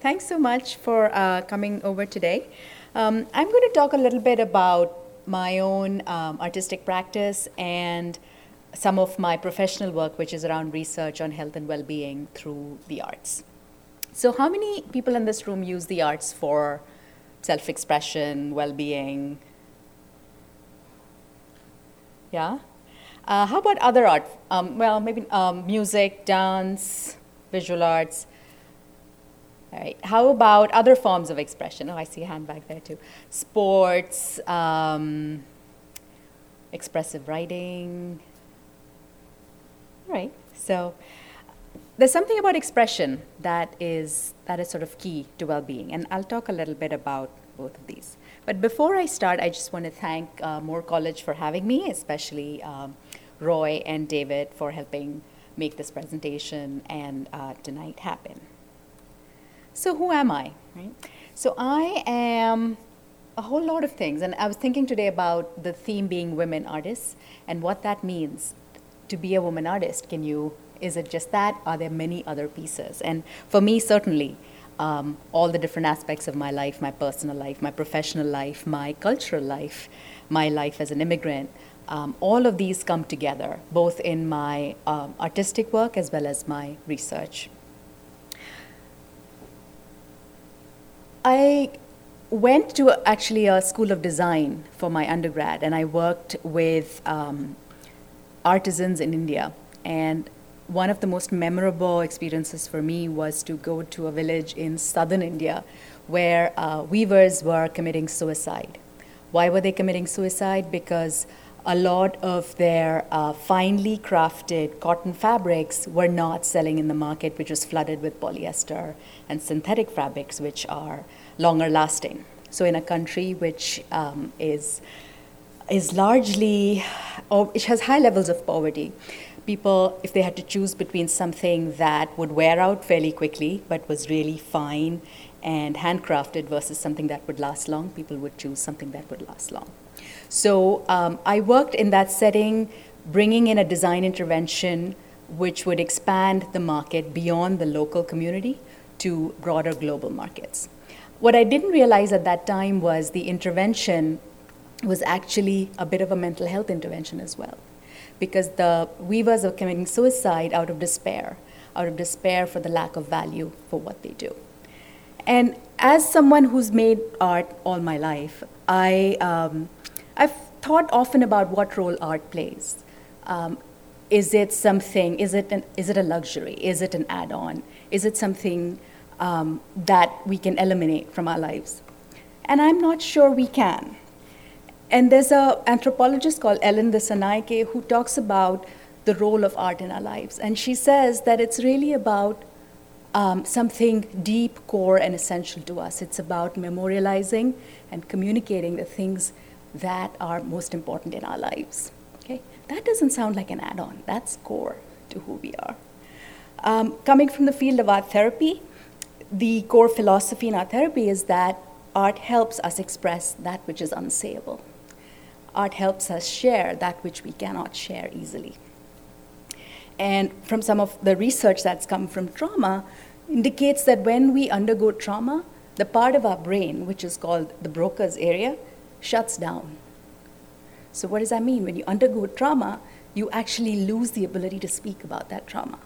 thanks so much for uh, coming over today. Um, I'm going to talk a little bit about my own um, artistic practice and some of my professional work, which is around research on health and well being through the arts. So, how many people in this room use the arts for self expression, well being? Yeah? Uh, how about other art? Um, well, maybe um, music, dance, visual arts. All right. How about other forms of expression? Oh, I see a hand back there too. Sports, um, expressive writing. All right. So there's something about expression that is that is sort of key to well-being, and I'll talk a little bit about both of these. But before I start, I just want to thank uh, Moore College for having me, especially um, Roy and David for helping make this presentation and uh, tonight happen. So, who am I? Right? So, I am a whole lot of things, and I was thinking today about the theme being women artists and what that means to be a woman artist. Can you? Is it just that? Are there many other pieces? And for me, certainly, um, all the different aspects of my life my personal life, my professional life, my cultural life, my life as an immigrant um, all of these come together, both in my um, artistic work as well as my research. I went to actually a school of design for my undergrad, and I worked with um, artisans in India. And one of the most memorable experiences for me was to go to a village in southern India where uh, weavers were committing suicide. Why were they committing suicide? Because a lot of their uh, finely crafted cotton fabrics were not selling in the market, which was flooded with polyester and synthetic fabrics, which are longer lasting. So, in a country which um, is is largely, or which has high levels of poverty, people, if they had to choose between something that would wear out fairly quickly but was really fine and handcrafted versus something that would last long, people would choose something that would last long. So um, I worked in that setting, bringing in a design intervention which would expand the market beyond the local community to broader global markets. What I didn't realize at that time was the intervention was actually a bit of a mental health intervention as well. Because the weavers are committing suicide out of despair, out of despair for the lack of value for what they do. And as someone who's made art all my life, I um, I've thought often about what role art plays. Um, is it something, is it, an, is it a luxury? Is it an add on? Is it something um, that we can eliminate from our lives? And I'm not sure we can. And there's an anthropologist called Ellen Dissanayake who talks about the role of art in our lives. And she says that it's really about um, something deep, core, and essential to us. It's about memorializing and communicating the things that are most important in our lives. Okay? That doesn't sound like an add on, that's core to who we are. Um, coming from the field of art therapy, the core philosophy in art therapy is that art helps us express that which is unsayable. Art helps us share that which we cannot share easily. And from some of the research that's come from trauma, indicates that when we undergo trauma, the part of our brain, which is called the Broca's area, shuts down. So, what does that mean? When you undergo trauma, you actually lose the ability to speak about that trauma.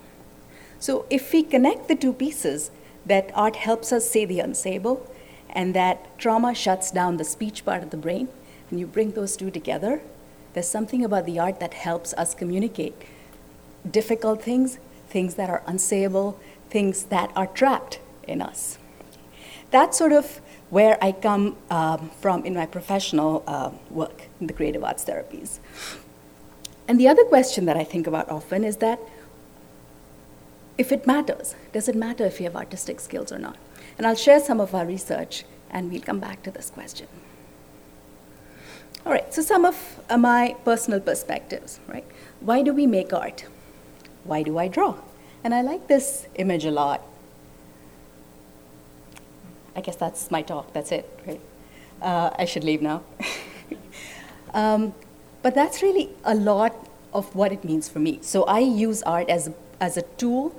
So, if we connect the two pieces, that art helps us say the unsayable, and that trauma shuts down the speech part of the brain, and you bring those two together, there's something about the art that helps us communicate difficult things, things that are unsayable, things that are trapped in us. That sort of where I come um, from in my professional uh, work in the creative arts therapies. And the other question that I think about often is that if it matters, does it matter if you have artistic skills or not? And I'll share some of our research and we'll come back to this question. All right, so some of uh, my personal perspectives, right? Why do we make art? Why do I draw? And I like this image a lot I guess that's my talk. That's it, right? Uh, I should leave now. um, but that's really a lot of what it means for me. So I use art as, as a tool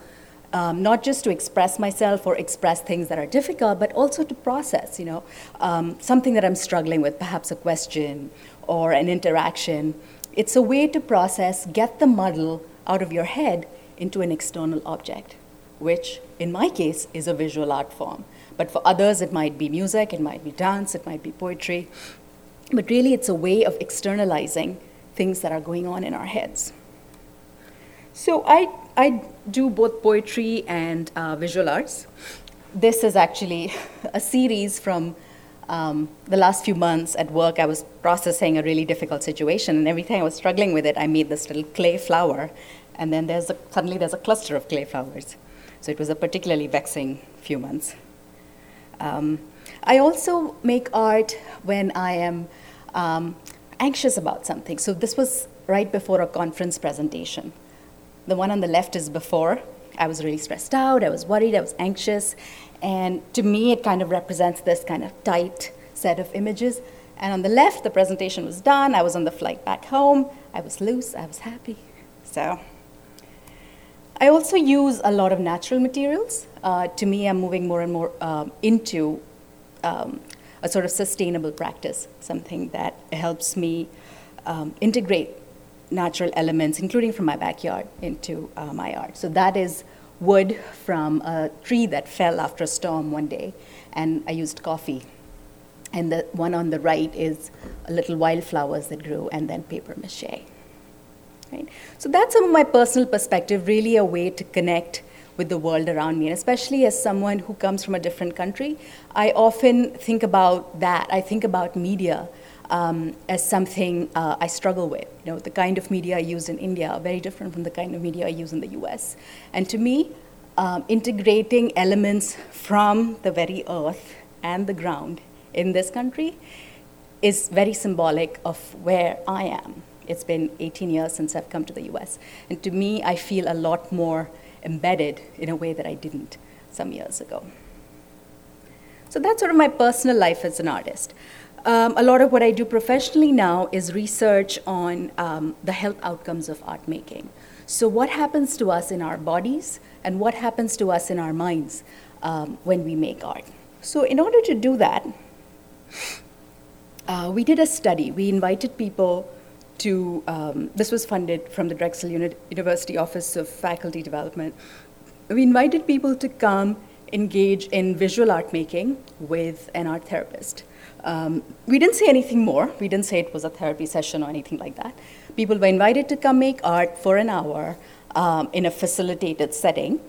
um, not just to express myself or express things that are difficult, but also to process, you know, um, something that I'm struggling with, perhaps a question or an interaction. It's a way to process, get the muddle out of your head into an external object, which in my case is a visual art form. But for others, it might be music, it might be dance, it might be poetry. But really, it's a way of externalizing things that are going on in our heads. So I, I do both poetry and uh, visual arts. This is actually a series from um, the last few months at work. I was processing a really difficult situation, and every time I was struggling with it, I made this little clay flower, and then there's a, suddenly there's a cluster of clay flowers. So it was a particularly vexing few months. Um, I also make art when I am um, anxious about something. So this was right before a conference presentation. The one on the left is before. I was really stressed out, I was worried, I was anxious. And to me, it kind of represents this kind of tight set of images. And on the left, the presentation was done. I was on the flight back home. I was loose, I was happy. So I also use a lot of natural materials. Uh, to me, I'm moving more and more um, into um, a sort of sustainable practice, something that helps me um, integrate natural elements, including from my backyard, into uh, my art. So that is wood from a tree that fell after a storm one day, and I used coffee. And the one on the right is a little wildflowers that grew, and then paper mache. Right? So that's some of my personal perspective, really a way to connect with the world around me. And especially as someone who comes from a different country, I often think about that. I think about media um, as something uh, I struggle with. You know, the kind of media I use in India are very different from the kind of media I use in the US. And to me, um, integrating elements from the very earth and the ground in this country is very symbolic of where I am. It's been 18 years since I've come to the US. And to me, I feel a lot more embedded in a way that I didn't some years ago. So that's sort of my personal life as an artist. Um, a lot of what I do professionally now is research on um, the health outcomes of art making. So, what happens to us in our bodies and what happens to us in our minds um, when we make art? So, in order to do that, uh, we did a study. We invited people to, um, this was funded from the Drexel Uni- University Office of Faculty Development. We invited people to come engage in visual art making with an art therapist. Um, we didn't say anything more. We didn't say it was a therapy session or anything like that. People were invited to come make art for an hour um, in a facilitated setting,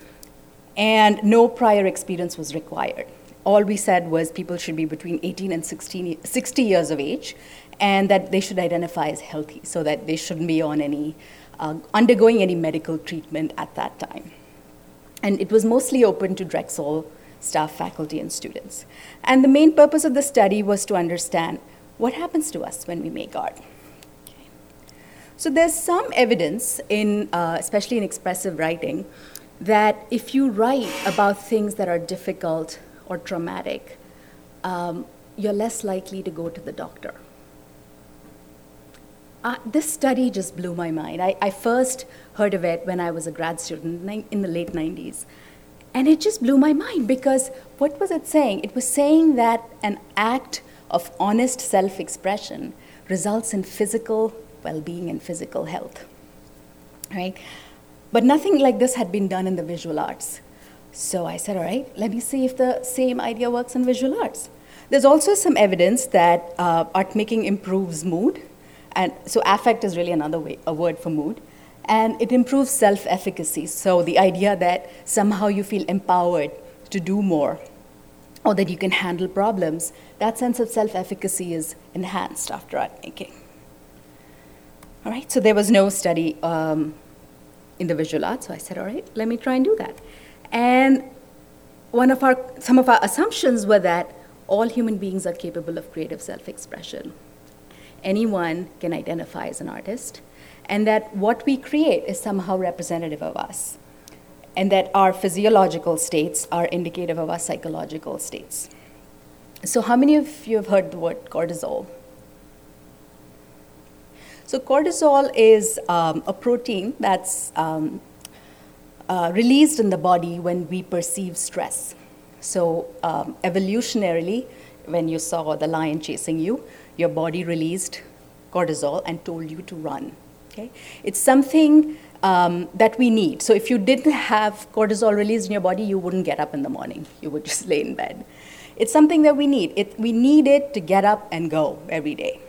and no prior experience was required. All we said was people should be between 18 and 16, 60 years of age, and that they should identify as healthy so that they shouldn't be on any, uh, undergoing any medical treatment at that time. And it was mostly open to Drexel staff, faculty, and students. And the main purpose of the study was to understand what happens to us when we make art. So there's some evidence in, uh, especially in expressive writing, that if you write about things that are difficult or traumatic, um, you're less likely to go to the doctor. Uh, this study just blew my mind. I, I, first heard of it when I was a grad student in the late 90s. And it just blew my mind because what was it saying? It was saying that an act of honest self expression results in physical well being and physical health. Right? But nothing like this had been done in the visual arts. So I said, all right, let me see if the same idea works in visual arts. There's also some evidence that uh, art making improves mood and so affect is really another way, a word for mood. And it improves self efficacy. So the idea that somehow you feel empowered to do more or that you can handle problems, that sense of self efficacy is enhanced after art making. All right, so there was no study um, in the visual arts, so I said, all right, let me try and do that. And one of our, some of our assumptions were that all human beings are capable of creative self expression anyone can identify as an artist, and that what we create is somehow representative of us, and that our physiological states are indicative of our psychological states. So, how many of you have heard the word cortisol? So, cortisol is um, a protein that's um, uh, released in the body when we perceive stress. So, um, evolutionarily, when you saw the lion chasing you, your body released cortisol and told you to run. Okay? It's something um, that we need. So, if you didn't have cortisol released in your body, you wouldn't get up in the morning. You would just lay in bed. It's something that we need. It, we need it to get up and go every day.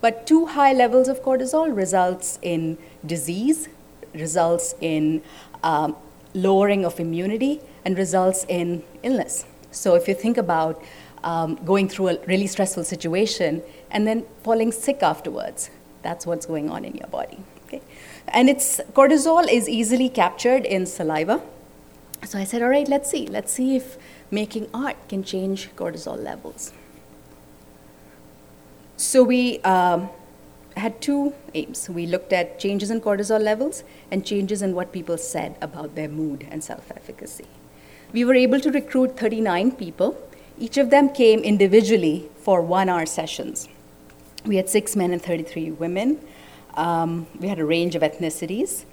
But too high levels of cortisol results in disease, results in um, lowering of immunity, and results in illness. So if you think about um, going through a really stressful situation and then falling sick afterwards, that's what's going on in your body. Okay? And it's cortisol is easily captured in saliva. So I said, all right, let's see. Let's see if making art can change cortisol levels. So we um, had two aims. We looked at changes in cortisol levels and changes in what people said about their mood and self efficacy. We were able to recruit 39 people. Each of them came individually for one hour sessions. We had six men and 33 women. Um, we had a range of ethnicities.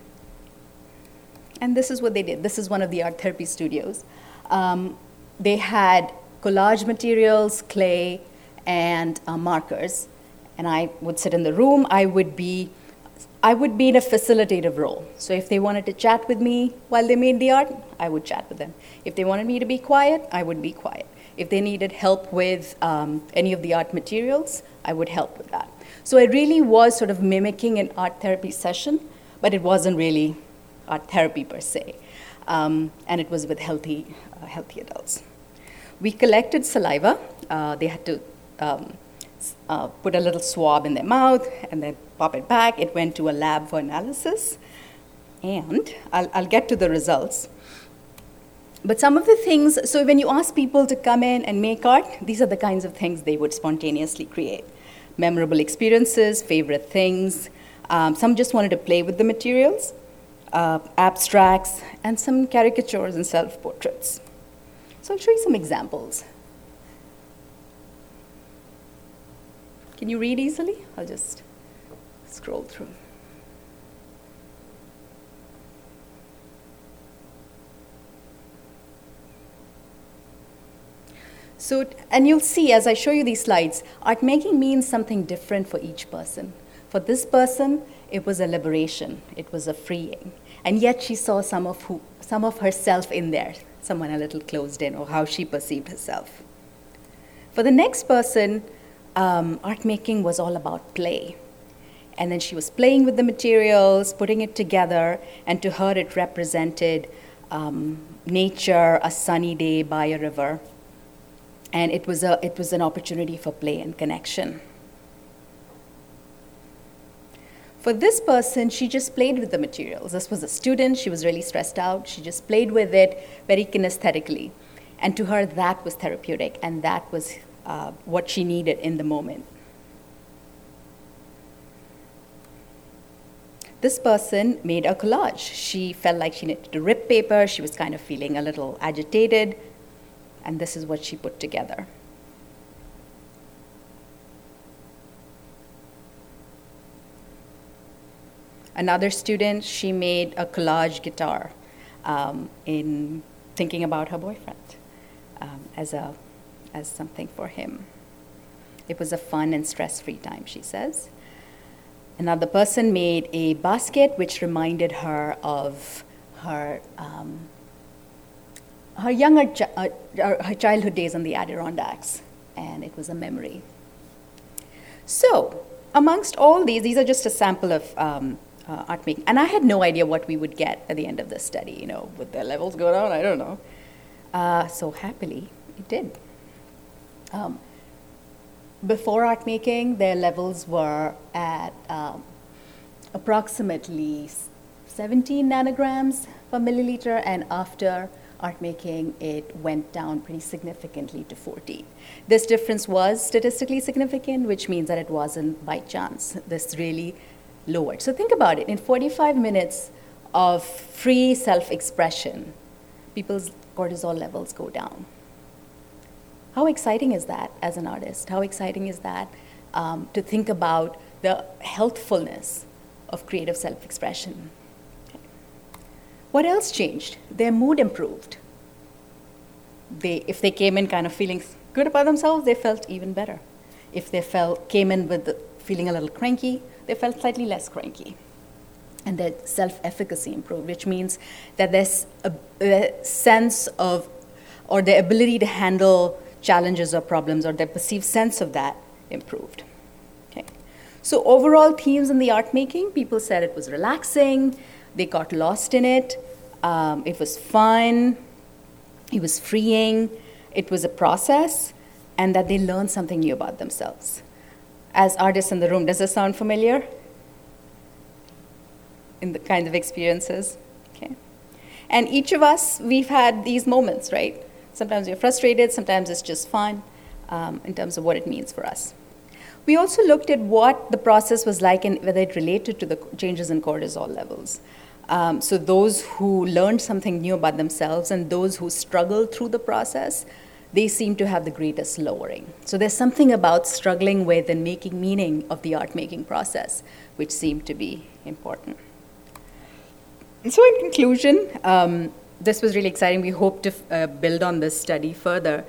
And this is what they did. This is one of the art therapy studios. Um, they had collage materials, clay, and uh, markers. And I would sit in the room. I would be I would be in a facilitative role. So if they wanted to chat with me while they made the art, I would chat with them. If they wanted me to be quiet, I would be quiet. If they needed help with um, any of the art materials, I would help with that. So I really was sort of mimicking an art therapy session, but it wasn't really art therapy per se. Um, and it was with healthy, uh, healthy adults. We collected saliva. Uh, they had to um, uh, put a little swab in their mouth and then pop it back. It went to a lab for analysis. And I'll, I'll get to the results. But some of the things, so when you ask people to come in and make art, these are the kinds of things they would spontaneously create memorable experiences, favorite things. Um, some just wanted to play with the materials, uh, abstracts, and some caricatures and self portraits. So I'll show you some examples. Can you read easily? I'll just scroll through. So, and you'll see as I show you these slides, art making means something different for each person. For this person, it was a liberation, it was a freeing. And yet she saw some of, who, some of herself in there, someone a little closed in, or how she perceived herself. For the next person, um, art making was all about play. And then she was playing with the materials, putting it together, and to her it represented um, nature, a sunny day by a river. And it was, a, it was an opportunity for play and connection. For this person, she just played with the materials. This was a student, she was really stressed out. She just played with it very kinesthetically. And to her, that was therapeutic, and that was uh, what she needed in the moment. This person made a collage. She felt like she needed to rip paper, she was kind of feeling a little agitated, and this is what she put together. Another student, she made a collage guitar um, in thinking about her boyfriend um, as a as something for him. It was a fun and stress free time, she says. Another person made a basket which reminded her of her, um, her younger chi- uh, her childhood days in the Adirondacks, and it was a memory. So, amongst all these, these are just a sample of um, uh, art making, and I had no idea what we would get at the end of the study. You know, with the levels go down? I don't know. Uh, so happily, it did. Um, before art making, their levels were at um, approximately 17 nanograms per milliliter, and after art making, it went down pretty significantly to 14. This difference was statistically significant, which means that it wasn't by chance. This really lowered. So think about it in 45 minutes of free self expression, people's cortisol levels go down. How exciting is that as an artist? How exciting is that um, to think about the healthfulness of creative self expression? What else changed? Their mood improved. They, if they came in kind of feeling good about themselves, they felt even better. If they felt, came in with feeling a little cranky, they felt slightly less cranky. And their self efficacy improved, which means that a sense of, or their ability to handle challenges or problems, or their perceived sense of that improved. Okay. So, overall themes in the art making, people said it was relaxing, they got lost in it, um, it was fun, it was freeing, it was a process, and that they learned something new about themselves. As artists in the room, does this sound familiar? In the kind of experiences? Okay. And each of us, we've had these moments, right? Sometimes we're frustrated, sometimes it's just fun um, in terms of what it means for us. We also looked at what the process was like and whether it related to the changes in cortisol levels. Um, so those who learned something new about themselves and those who struggled through the process, they seem to have the greatest lowering. So there's something about struggling with and making meaning of the art making process, which seemed to be important. So, in conclusion, um, this was really exciting. We hope to uh, build on this study further.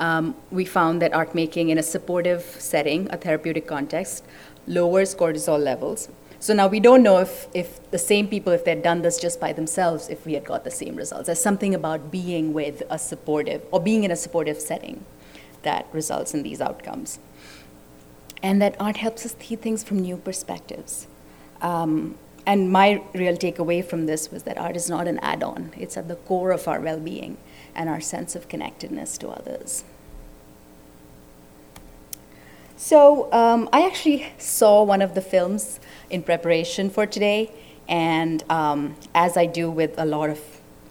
Um, we found that art making in a supportive setting, a therapeutic context, lowers cortisol levels so now we don't know if, if the same people, if they'd done this just by themselves, if we had got the same results. There's something about being with a supportive, or being in a supportive setting that results in these outcomes. And that art helps us see things from new perspectives. Um, and my real takeaway from this was that art is not an add on, it's at the core of our well being and our sense of connectedness to others. So um, I actually saw one of the films in preparation for today. And um, as I do with a lot of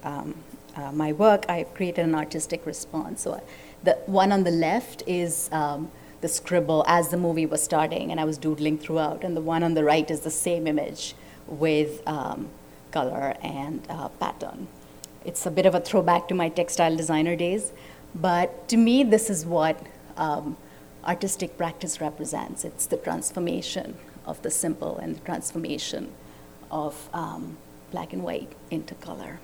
um, uh, my work, I've created an artistic response. So the one on the left is um, the scribble as the movie was starting, and I was doodling throughout. And the one on the right is the same image with um, color and uh, pattern. It's a bit of a throwback to my textile designer days, but to me, this is what um, artistic practice represents. It's the transformation of the simple and the transformation of um, black and white into color.